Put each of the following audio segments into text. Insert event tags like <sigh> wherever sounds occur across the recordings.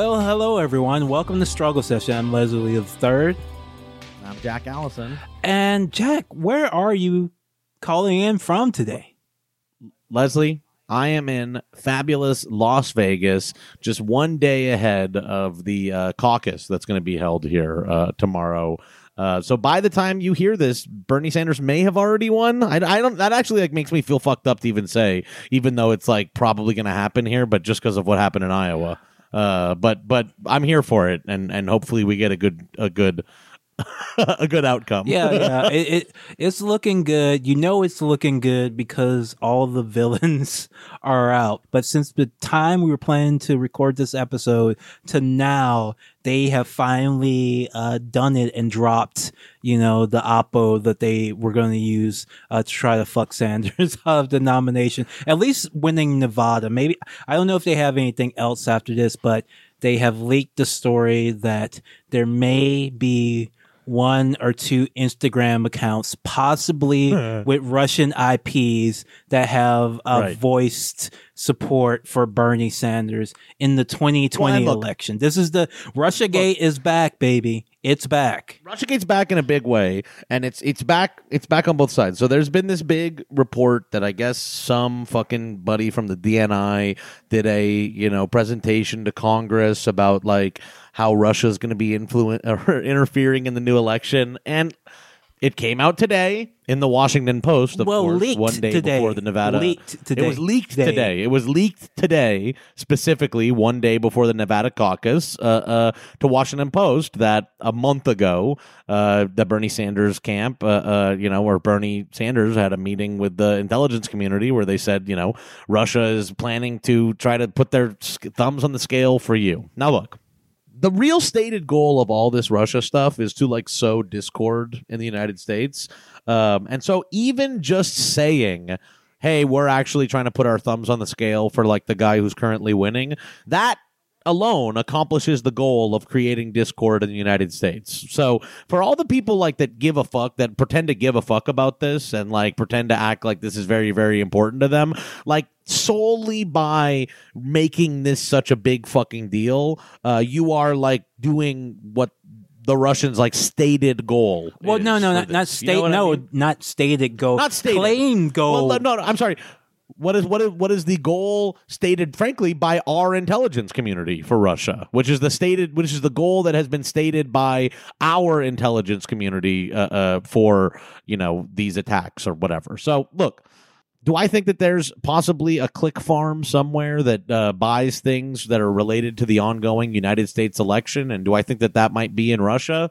Well, hello everyone. Welcome to Struggle Session. I'm Leslie the Third. I'm Jack Allison. And Jack, where are you calling in from today? Leslie, I am in fabulous Las Vegas, just one day ahead of the uh, caucus that's going to be held here uh, tomorrow. Uh, so by the time you hear this, Bernie Sanders may have already won. I, I don't. That actually like makes me feel fucked up to even say, even though it's like probably going to happen here, but just because of what happened in Iowa. Uh, but but I'm here for it, and and hopefully we get a good a good <laughs> a good outcome. Yeah, yeah. it, it it's looking good. You know it's looking good because all the <laughs> villains are out. But since the time we were planning to record this episode to now, they have finally uh, done it and dropped, you know, the oppo that they were going to use uh, to try to fuck Sanders out <laughs> of the nomination. At least winning Nevada. Maybe I don't know if they have anything else after this, but they have leaked the story that there may be one or two Instagram accounts, possibly with Russian IPs that have uh, Right. voiced support for Bernie Sanders in the 2020 Well, look- election. This is the Russia Gate is back, baby. It's back. Russiagate's back in a big way, and it's it's back it's back on both sides. So there's been this big report that I guess some fucking buddy from the DNI did a you know presentation to Congress about like how Russia's going to be influent or <laughs> interfering in the new election, and it came out today in the Washington Post. Of Well, course, leaked one day today. before the Nevada. Leaked today. It was leaked Today. today. It was leaked today, specifically one day before the Nevada caucus, uh, uh, to Washington Post that a month ago, uh, the Bernie Sanders camp, uh, uh, you know, where Bernie Sanders had a meeting with the intelligence community where they said, you know, Russia is planning to try to put their thumbs on the scale for you. Now, look. The real stated goal of all this Russia stuff is to like sow discord in the United States. Um, and so even just saying, hey, we're actually trying to put our thumbs on the scale for like the guy who's currently winning, that alone accomplishes the goal of creating discord in the United States. So for all the people like that give a fuck that pretend to give a fuck about this and like pretend to act like this is very very important to them, like solely by making this such a big fucking deal, uh, you are like doing what the Russians like stated goal. Well, no, no, not, not You know what I no, mean? not stated goal. Not stated. Claim goal. Well, no, no, I'm sorry. What is what is what is the goal stated, frankly, by our intelligence community for Russia, which is the stated, which is the goal that has been stated by our intelligence community uh, uh, for you know these attacks or whatever. So, look, do I think that there's possibly a click farm somewhere that uh, buys things that are related to the ongoing United States election, and do I think that that might be in Russia?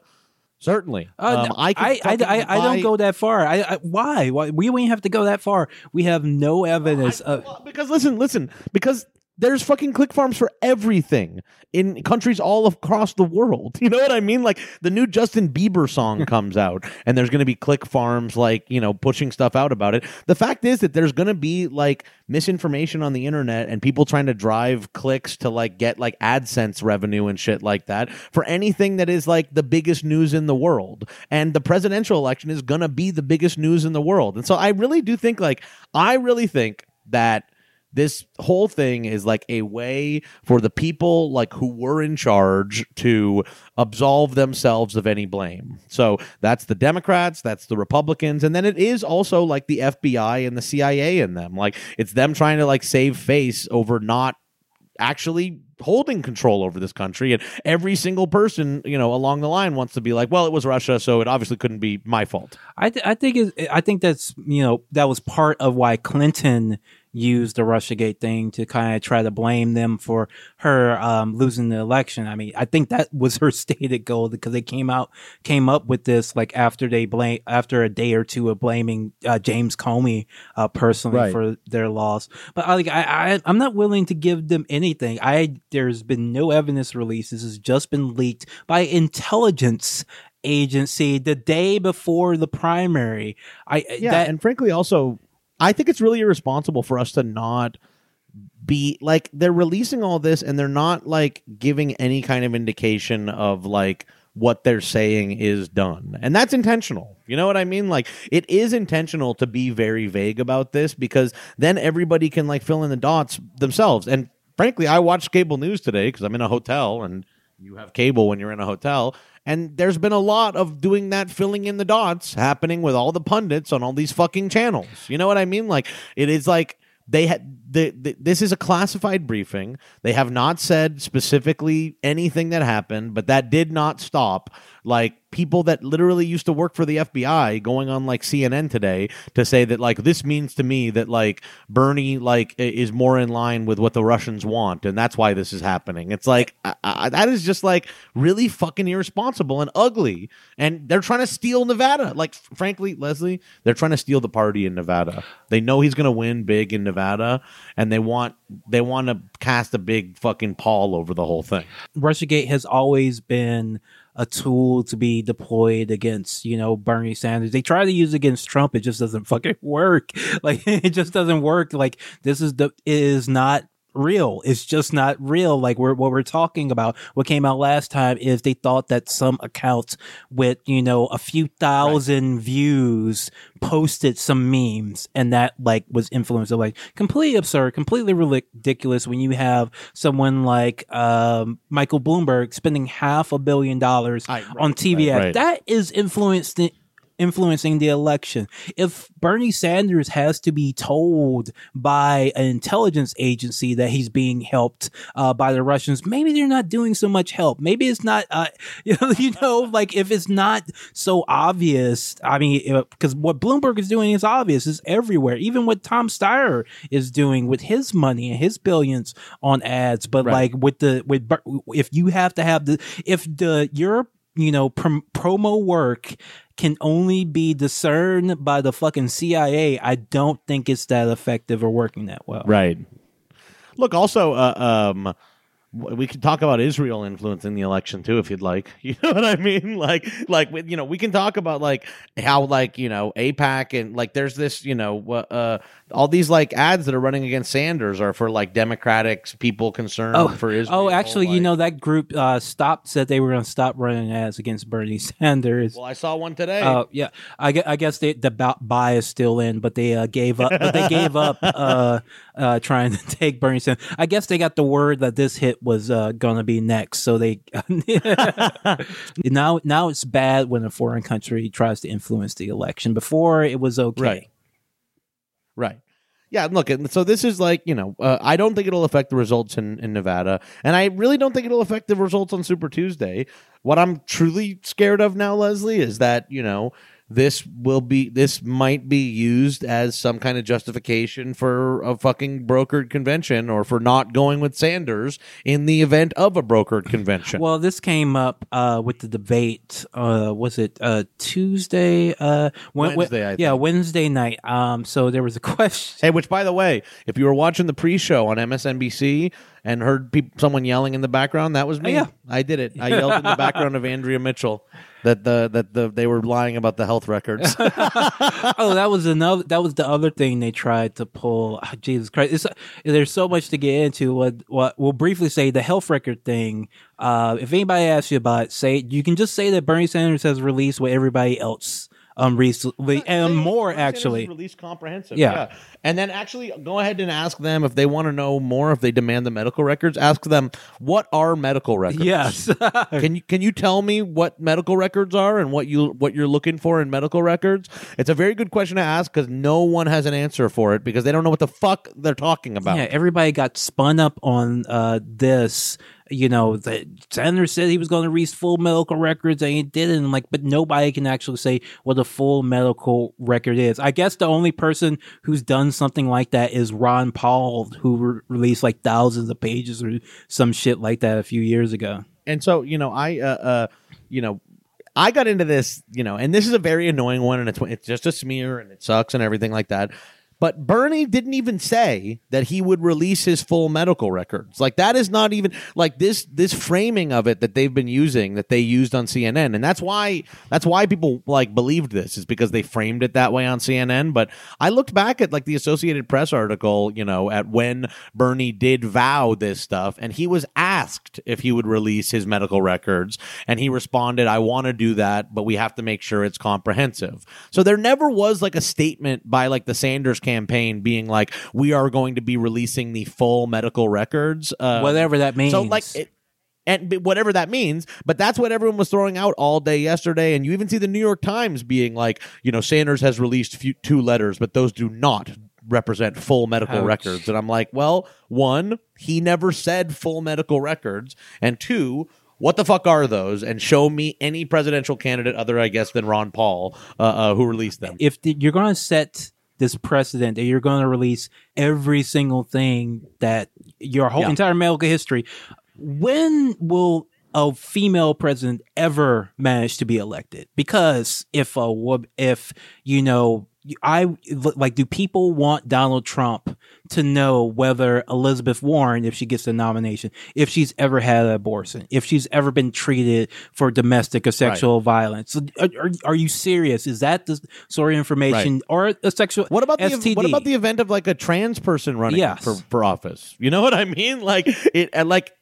Certainly, Uh, Um, I, I, I, I, I don't go that far. I, I why? Why we wouldn't have to go that far. We have no evidence of. Well, because listen, listen, because there's fucking click farms for everything in countries all across the world. <laughs> You know what I mean? Like the new Justin Bieber song <laughs> comes out and there's going to be click farms like, you know, pushing stuff out about it. The fact is that there's going to be like misinformation on the internet and people trying to drive clicks to like get like AdSense revenue and shit like that for anything that is like the biggest news in the world. And the presidential election is going to be the biggest news in the world. And so I really do think like I really think that this whole thing is like a way for the people like who were in charge to absolve themselves of any blame. So that's the Democrats, that's the Republicans, and then it is also like the FBI and the CIA in them. Like it's them trying to like save face over not actually holding control over this country and every single person you know along the line wants to be like well it was russia so it obviously couldn't be my fault I, th- I think I think that's you know that was part of why Clinton used the RussiaGate thing to kind of try to blame them for her um, losing the election. I mean, I think that <laughs> was her stated goal because they came out came up with this like after they blame after a day or two of blaming uh, James Comey uh, personally Right. for their loss. But I, like I, I I'm not willing to give them anything. I there's been no evidence released. This has just been leaked by intelligence agency the day before the primary. I yeah that, and frankly also i think it's really irresponsible for us to not be like they're releasing all this and they're not like giving any kind of indication of like what they're saying is done. And that's intentional. You know what i mean? Like it is intentional to be very vague about this because then everybody can like fill in the dots themselves. And frankly, I watched cable news today because I'm in a hotel and you have cable when you're in a hotel. And there's been a lot of doing that filling in the dots happening with all the pundits on all these fucking channels. You know what I mean? Like it is like they had the, this is a classified briefing. They have not said specifically anything that happened, but that did not stop like people that literally used to work for the FBI going on like CNN today to say that like this means to me that like Bernie like is more in line with what the Russians want and that's why this is happening. It's like I, I, that is just like really fucking irresponsible and ugly and they're trying to steal Nevada. Like frankly, Leslie, they're trying to steal the party in Nevada. They know he's going to win big in Nevada and they want they want to cast a big fucking pall over the whole thing. Russiagate has always been a tool to be deployed against, you know, Bernie Sanders. They try to use against Trump. It just doesn't <laughs> fucking work. Like <laughs> it just doesn't work. Like this is the is not real. It's just not real. Like we're, what we're talking about, what came out last time is they thought that some accounts with, you know, a few thousand right. views posted some memes and that like was influenced. Like completely absurd, completely ridiculous when you have someone like, um, Michael Bloomberg spending half a billion dollars right, on TV right, That is influenced influencing the election. If Bernie Sanders has to be told by an intelligence agency that he's being helped uh, by the Russians, maybe they're not doing so much help. Maybe it's not, uh, <laughs> you know, like if it's not so obvious. I mean, because what Bloomberg is doing is obvious, is everywhere. Even what Tom Steyer is doing with his money and his billions on ads. But right. like with the with if you have to have the if the Europe you know, prom- promo work can only be discerned by the fucking CIA, I don't think it's that effective or working that well. Right. Look, also, uh, um, we can talk about Israel influencing the election too, if you'd like. <laughs> You know what I mean? <laughs> Like, like you know, we can talk about like how like you know AIPAC and like there's this you know what uh all these like ads that are running against Sanders are for like Democratic people concerned oh, for Israel. Oh, actually, like, you know that group uh stopped said they were going to stop running ads against Bernie <laughs> Sanders. Well, I saw one today. Oh uh, yeah, I guess, I guess they, the buy is still in, but they uh, gave up. but they gave up <laughs> uh uh trying to take Bernie Sanders. I guess they got the word that this hit was uh, gonna be next. So they <laughs> now now it's bad when a foreign country tries to influence the election. Before it was okay. Right. Right. Yeah, look, so this is like, you know, uh, I don't think it'll affect the results in, in Nevada. And I really don't think it'll affect the results on Super Tuesday. What I'm truly scared of now, Leslie, is that, you know, this will be this might be used as some kind of justification for a fucking brokered convention or for not going with Sanders in the event of a brokered convention. Well, this came up uh, with the debate. Uh, was it uh, Tuesday? Uh, Wednesday, yeah, Wednesday night. Um, so there was a <laughs> question. Hey, which by the way, if you were watching the pre-show on MSNBC, and heard people, someone yelling in the background. That was me. Oh, yeah. I did it. I yelled in the background of Andrea Mitchell that the that the they were lying about the health records. <laughs> oh, that was another. That was the other thing they tried to pull. Oh, Jesus Christ! It's, there's so much to get into. What what we'll briefly say the health record thing. Uh, if anybody asks you about it, say you can just say that Bernie Sanders has released what everybody else um recently and more actually release comprehensive yeah. yeah. and then actually go ahead and ask them if they want to know more if they demand the medical records ask them what are medical records? Yes. <laughs> Can you can you tell me what medical records are and what you what you're looking for in medical records? It's a very good question to ask because no one has an answer for it because they don't know what the fuck they're talking about. Yeah everybody got spun up on uh this you know, the Sanders said he was going to release full medical records and he didn't. Like, but nobody can actually say what a full medical record is. I guess the only person who's done something like that is Ron Paul, who re- released like thousands of pages or some shit like that a few years ago. And so, you know, I, uh, uh you know, I got into this, you know, and this is a very annoying one, and it's it's just a smear, and it sucks, and everything like that. But Bernie didn't even say that he would release his full medical records. Like that is not even like this this framing of it that they've been using that they used on CNN. And that's why that's why people like believed this is because they framed it that way on CNN. But I looked back at like the Associated Press article, you know, at when Bernie did vow this stuff and he was asked if he would release his medical records and he responded, I want to do that, but we have to make sure it's comprehensive. So there never was like a statement by like the Sanders campaign campaign being like, "We are going to be releasing the full medical records." Uh, Whatever that means. So like. It, and whatever that means, but that's what everyone was throwing out all day yesterday. And you even see the New York Times being like, you know, Sanders has released few, two letters, but those do not represent full medical Ouch. records. And I'm like, well, one, he never said full medical records, and two. What the fuck are those? And show me any presidential candidate other, I guess, than Ron Paul uh, uh, who released them. if the, you're going to set this precedent that you're going to release every single thing that your whole Yeah. entire medical history, when will a female president ever manage to be elected? Because if a if you know, I like, do people want Donald Trump to know whether Elizabeth Warren, if she gets the nomination, if she's ever had an abortion, if she's ever been treated for domestic or sexual violence? Are, are, are you serious? Is that the sort of information or a sexual? What about the STD? what about the event of like a trans person running Yes. for, for office? You know what I mean? Like it and like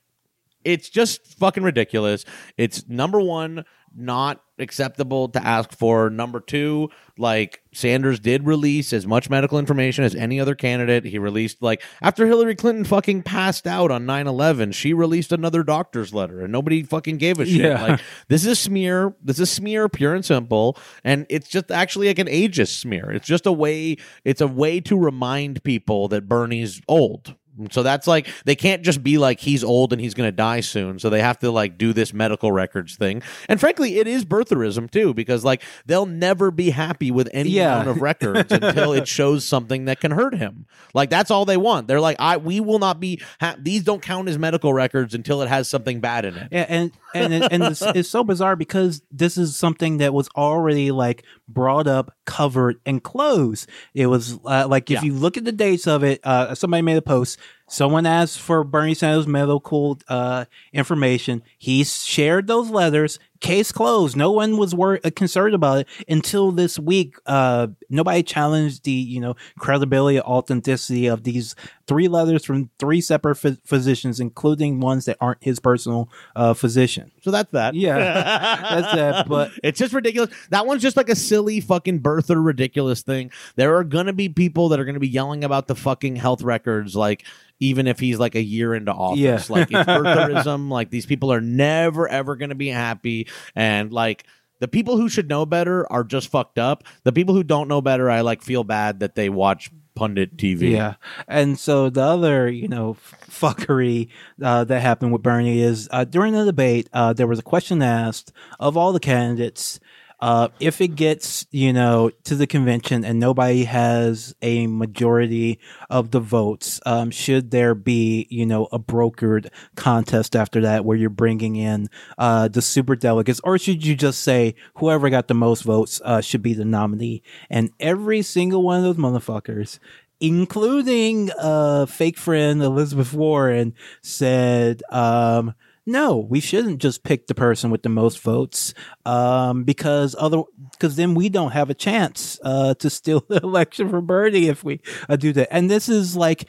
it's just fucking ridiculous. It's number one, not acceptable to ask for. Number two, like Sanders did release as much medical information as any other candidate. He released like after Hillary Clinton fucking passed out on 9-11, she released another doctor's letter and nobody fucking gave a shit. Yeah. Like this is smear. This is smear, pure and simple, and it's just actually like an ageist smear. It's just a way. It's a way to remind people that Bernie's old. So that's like they can't just be like he's old and he's going to die soon. So they have to like do this medical records thing. And frankly, it is birtherism too because like they'll never be happy with any Yeah. amount of records until it shows something that can hurt him. Like that's all they want. They're like, I we will not be. Ha- these don't count as medical records until it has something bad in it. Yeah, and and it- and it's, it's so bizarre because this is something that was already like brought up, covered, and closed. It was uh, like if Yeah. you look at the dates of it, uh, somebody made a post. Someone asked for Bernie Sanders medical uh, information. He shared those letters. Case closed. No one was wor- uh, concerned about it until this week. Uh, nobody challenged the you know credibility, authenticity of these three letters from three separate phys- physicians, including ones that aren't his personal uh, physician. So that's that. Yeah, <laughs> that's that. <laughs> But it's just ridiculous. That one's just like a silly fucking birther ridiculous thing. There are gonna be people that are gonna be yelling about the fucking health records, like even if he's like a year into office. Yeah. Like it's <laughs> birtherism. like these people are never ever gonna be happy. And like the people who should know better are just fucked up. The people who don't know better, I like feel bad that they watch pundit TV. yeah, and so the other you know fuckery uh, that happened with Bernie is uh, during the debate uh, there was a question asked of all the candidates. Uh, if it gets, you know, to the convention and nobody has a majority of the votes, um, should there be, you know, a brokered contest after that where you're bringing in uh, the super delegates, or should you just say whoever got the most votes uh, should be the nominee? And every single one of those motherfuckers, including uh, fake friend Elizabeth Warren, said, um, no, we shouldn't just pick the person with the most votes, um, because other, because then we don't have a chance, uh, to steal <laughs> the election for Bernie if we uh, do that. And this is like,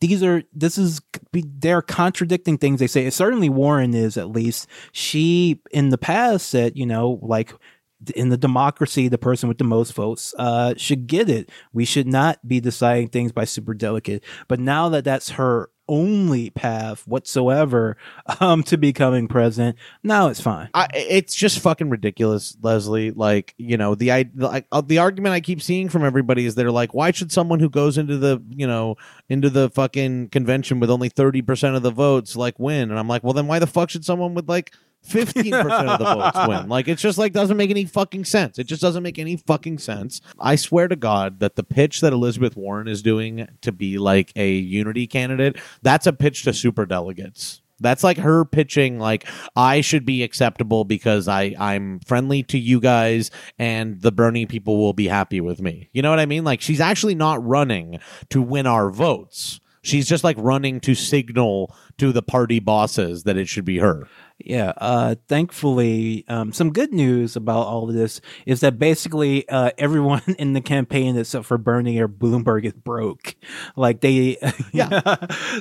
these are, this is, they're contradicting things they say. Certainly Warren is at least. She, in the past said, you know, like, in the democracy, the person with the most votes uh, should get it. We should not be deciding things by super delegate. But now that that's her only path whatsoever um, to becoming president, now it's fine. I, it's just fucking ridiculous, Leslie. Like you know the I like uh, the argument I keep seeing from everybody is they're like, why should someone who goes into the you know into the fucking convention with only thirty percent of the votes like win? And I'm like, well then why the fuck should someone with like fifteen percent of the <laughs> votes win? Like it's just like doesn't make any fucking sense. It just doesn't make any fucking sense. I swear to God that the pitch that Elizabeth Warren is doing to be like a unity candidate, that's a pitch to super delegates. That's like her pitching like I should be acceptable because I I'm friendly to you guys and the Bernie people will be happy with me. You know what I mean? Like she's actually not running to win our votes. She's just like running to signal to the party bosses that it should be her. Yeah. Uh, thankfully, um, some good news about all of this is that basically uh, everyone <laughs> in the campaign except for Bernie or Bloomberg is broke. Like they, <laughs> Yeah.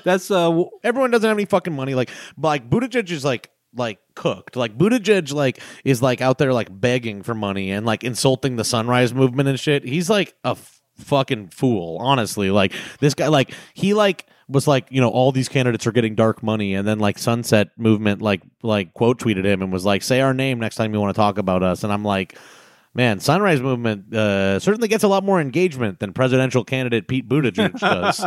that's uh, Everyone doesn't have any fucking money. Like like Buttigieg is like like cooked. Like Buttigieg like is like out there like begging for money and like insulting the sunrise movement and shit. He's like a fucking fool. Honestly, like this guy, like he like was like you know all these candidates are getting dark money, and then like Sunset Movement like like quote tweeted him and was like, say our name next time you want to talk about us, and I'm like. Man, Sunrise Movement uh, certainly gets a lot more engagement than presidential candidate Pete Buttigieg <laughs> does.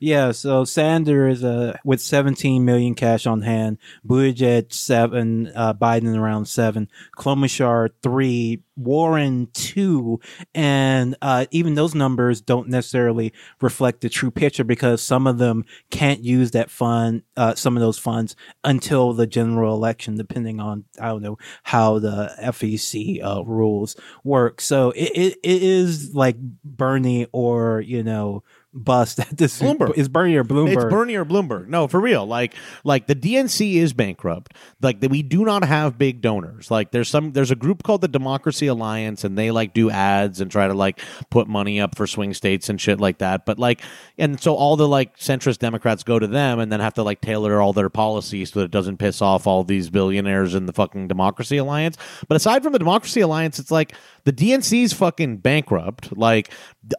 yeah, so Sanders uh, with 17 million cash on hand, Buttigieg seven, uh, Biden around seven, Klobuchar three, Warren two, and uh, even those numbers don't necessarily reflect the true picture because some of them can't use that fund, uh, some of those funds until the general election, depending on I don't know how the FEC uh, rules work. So it, it, it is like Bernie or you know bust at this Bloomberg. is Bernie or Bloomberg. It's Bernie or Bloomberg. No, for real. Like, like the DNC is bankrupt. Like, we do not have big donors. Like, there's some. There's a group called the Democracy Alliance, and they like do ads and try to like put money up for swing states and shit like that. But like, and so all the like centrist Democrats go to them, and then have to like tailor all their policies so that it doesn't piss off all these billionaires in the fucking Democracy Alliance. But aside from the Democracy Alliance, it's like the DNC's fucking bankrupt. Like,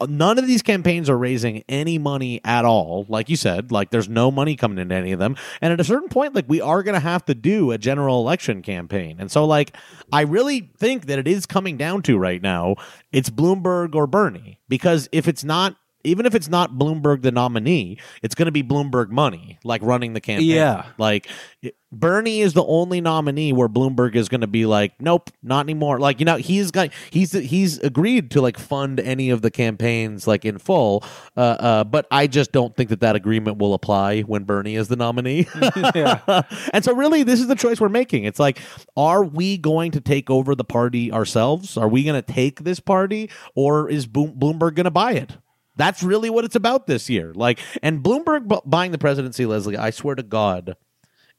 none of these campaigns are raising any money at all. Like you said, like there's no money coming into any of them. And at a certain point, like we are going to have to do a general election campaign. And so, like, I really think that it is coming down to right now, it's Bloomberg or Bernie. Because if it's not, even if it's not Bloomberg the nominee, it's going to be Bloomberg money, like running the campaign. Yeah. Like Bernie is the only nominee where Bloomberg is going to be like, nope, not anymore. Like you know, he's got he's he's agreed to like fund any of the campaigns like in full. Uh, uh, but I just don't think that that agreement will apply when Bernie is the nominee. <laughs> <laughs> And so really, this is the choice we're making. It's like, are we going to take over the party ourselves? Are we going to take this party, or is Bloomberg going to buy it? That's really what it's about this year. Like, and Bloomberg bu- buying the presidency, Leslie, I swear to God,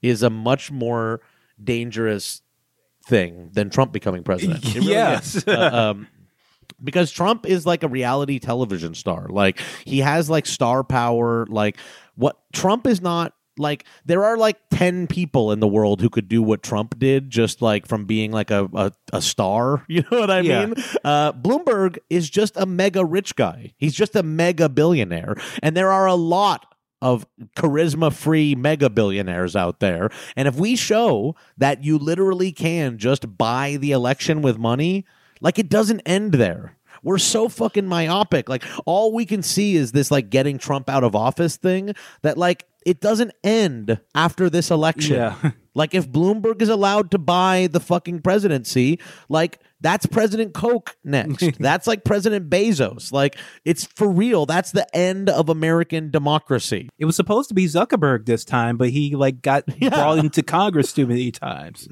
is a much more dangerous thing than Trump becoming president. <laughs> It really Yes. is. Uh, um, because Trump is like a reality television star. Like he has like star power. Like what Trump is not like there are like 10 people in the world who could do what Trump did just like from being like a, a, a star. <laughs> You know what I Yeah. mean? Uh, Bloomberg is just a mega rich guy. He's just a mega billionaire. And there are a lot of charisma free mega billionaires out there. And if we show that you literally can just buy the election with money, like it doesn't end there. We're so fucking myopic. Like all we can see is this like getting Trump out of office thing that like it doesn't end after this election. Yeah. <laughs> Like if Bloomberg is allowed to buy the fucking presidency, like that's President Koch next. <laughs> that's like President Bezos. Like it's for real. That's the end of American democracy. It was supposed to be Zuckerberg this time, but he like got <laughs> Yeah. brought into Congress too many times.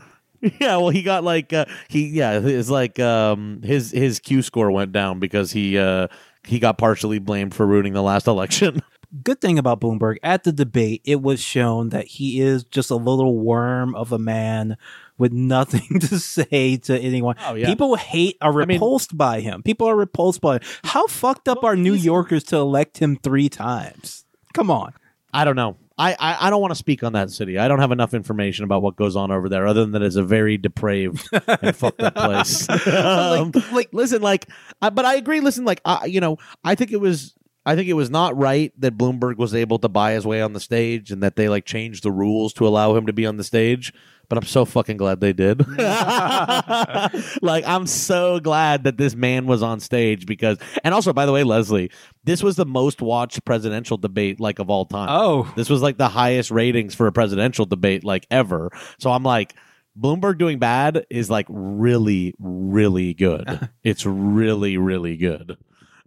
<laughs> Yeah, well, he got like uh, he yeah, his like um his his Q score went down because he uh he got partially blamed for ruining the last election. <laughs> Good thing about Bloomberg at the debate, it was shown that he is just a little worm of a man with nothing <laughs> to say to anyone. Oh, yeah. People hate are mean- repulsed by him. People are repulsed by him. How fucked up are New Yorkers to elect him three times? Come on. I don't know. I, I, I don't want to speak on that city. I don't have enough information about what goes on over there, other than that it's a very depraved and <laughs> fucked up place. Um, like- listen, like, I, but I agree. Listen, like, I, you know, I think it was, I think it was not right that Bloomberg was able to buy his way on the stage, and that they like changed the rules to allow him to be on the stage. But I'm so fucking glad they did. <laughs> like, I'm so glad that this man was on stage because, and also, by the way, Leslie, this was the most watched presidential debate like of all time. Oh. This was like the highest ratings for a presidential debate like ever. So I'm like, Bloomberg doing bad is like really, really good. <laughs> it's really, really good.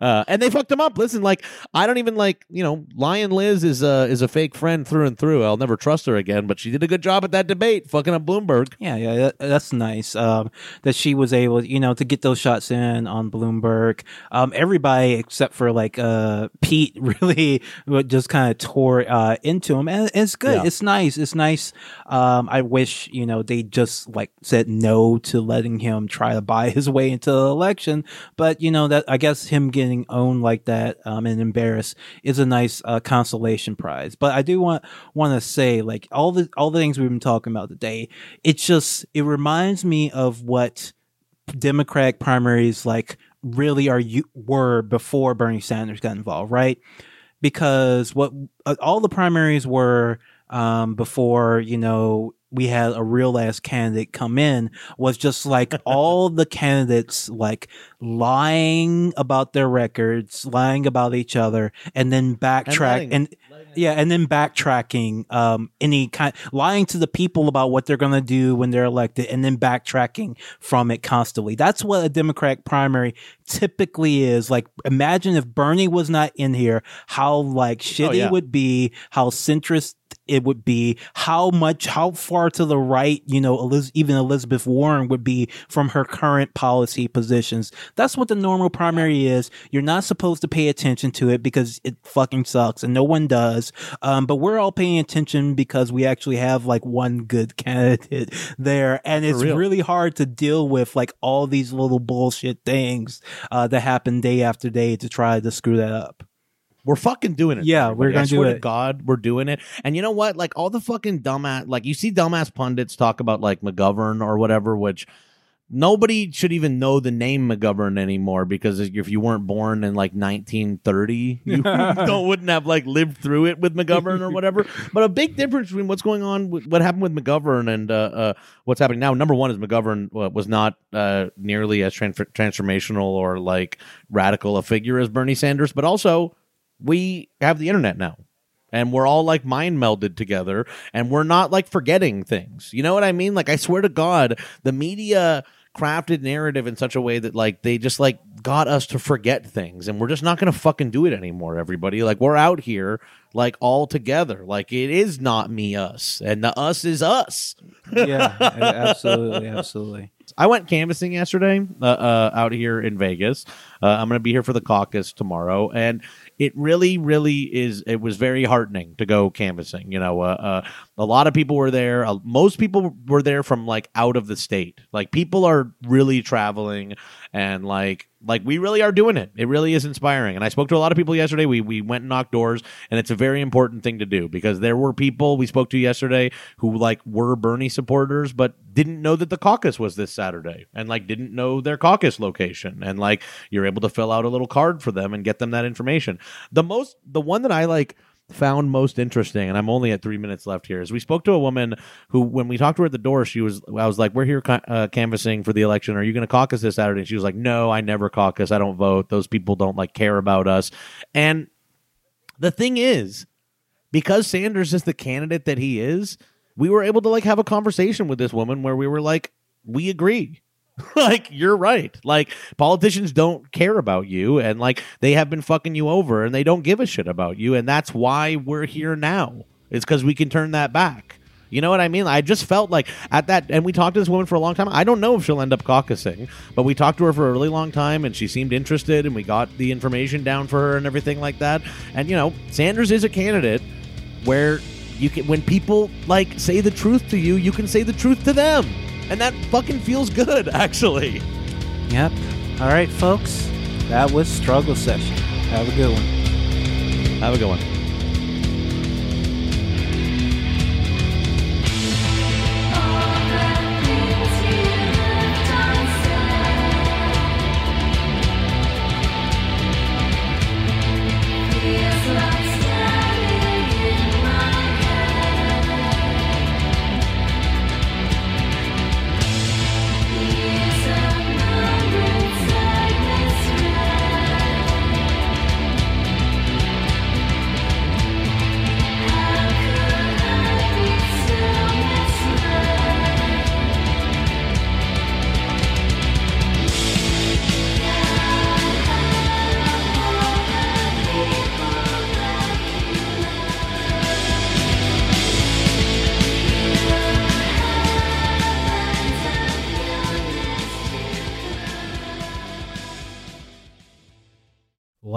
Uh, and they fucked him up. Listen, like I don't even like you know Lion Liz is a is a fake friend through and through. I'll never trust her again. But she did a good job at that debate, fucking up Bloomberg. Yeah, yeah, that, that's nice. Um, that she was able, you know, to get those shots in on Bloomberg. Um, everybody except for like uh Pete <laughs> really just kind of tore uh into him, and it's good. Yeah. It's nice. It's nice. Um, I wish you know they just like said no to letting him try to buy his way into the election, but you know that I guess him getting owned like that um and embarrassed is a nice uh, consolation prize. But I do want want to say like all the all the things we've been talking about today. It just it reminds me of what Democratic primaries like really are you were before Bernie Sanders got involved, right? Because what uh, all the primaries were um, before you know we had a real ass candidate come in was just like <laughs> all the candidates like lying about their records, lying about each other, and then backtrack letting- and, yeah, and then backtracking um any kind lying to the people about what they're gonna do when they're elected, and then backtracking from it constantly. That's what a Democratic primary typically is. Like, imagine if Bernie was not in here, how like shitty yeah. would be, how centrist it would be, how much, how far to the right, you know, Eliz- even Elizabeth Warren would be from her current policy positions. That's what the normal primary is. You're not supposed to pay attention to it because it fucking sucks and no one does. Um, but we're all paying attention because we actually have like one good <laughs> candidate there. And it's real. really hard to deal with like all these little bullshit things, uh, that happen day after day to try to screw that up. We're fucking doing it. Yeah, everybody. we're gonna I do it. To God, we're doing it. And you know what? Like all the fucking dumbass, like you see dumbass pundits talk about like McGovern or whatever, which nobody should even know the name McGovern anymore because if you weren't born in like 1930, you <laughs> don't wouldn't have like lived through it with McGovern or whatever. But a big difference between what's going on, with, what happened with McGovern and uh, uh, what's happening now. Number one is McGovern uh, was not uh, nearly as tran- transformational or like radical a figure as Bernie Sanders, but also we have the internet now and we're all like mind melded together and we're not like forgetting things you know what i mean like i swear to god the media crafted narrative in such a way that like they just like got us to forget things and we're just not gonna fucking do it anymore everybody like we're out here like all together like it is not me us and the us is us yeah, absolutely, absolutely. I went canvassing yesterday uh, uh, out here in Vegas. Uh, I'm to be here for the caucus tomorrow, and it really, really is. It was very heartening to go canvassing. You know, uh, uh, a lot of people were there. Uh, most people were there from like out of the state. Like people are really traveling, and like like we really are doing it. It really is inspiring. And I spoke to a lot of people yesterday. We we went and knocked doors, and it's a very important thing to do because there were people we spoke to yesterday who like were Bernie supporters, but didn't know that the caucus was this Saturday, and like didn't know their caucus location, and like you're able to fill out a little card for them and get them that information. The most, the one that I like found most interesting, and I'm only at three minutes left here, is we spoke to a woman who, when we talked to her at the door, she was, I was like, "We're here uh, canvassing for the election. Are you going to caucus this Saturday?" And she was like, "No, I never caucus. I don't vote. Those people don't like care about us." And the thing is, because Sanders is the candidate that he is, we were able to like have a conversation with this woman where we were like, "We agree." <laughs> like you're right. Like politicians don't care about you and like they have been fucking you over and they don't give a shit about you and that's why we're here now. It's cuz we can turn that back. You know what I mean? I just felt like at that and we talked to this woman for a long time. I don't know if she'll end up caucusing, but we talked to her for a really long time and she seemed interested and we got the information down for her and everything like that. And you know, Sanders is a candidate where you can when people like say the truth to you, you can say the truth to them. And that fucking feels good, <laughs> actually. Yep. All right, folks. That was struggle session. Have a good one. Have a good one.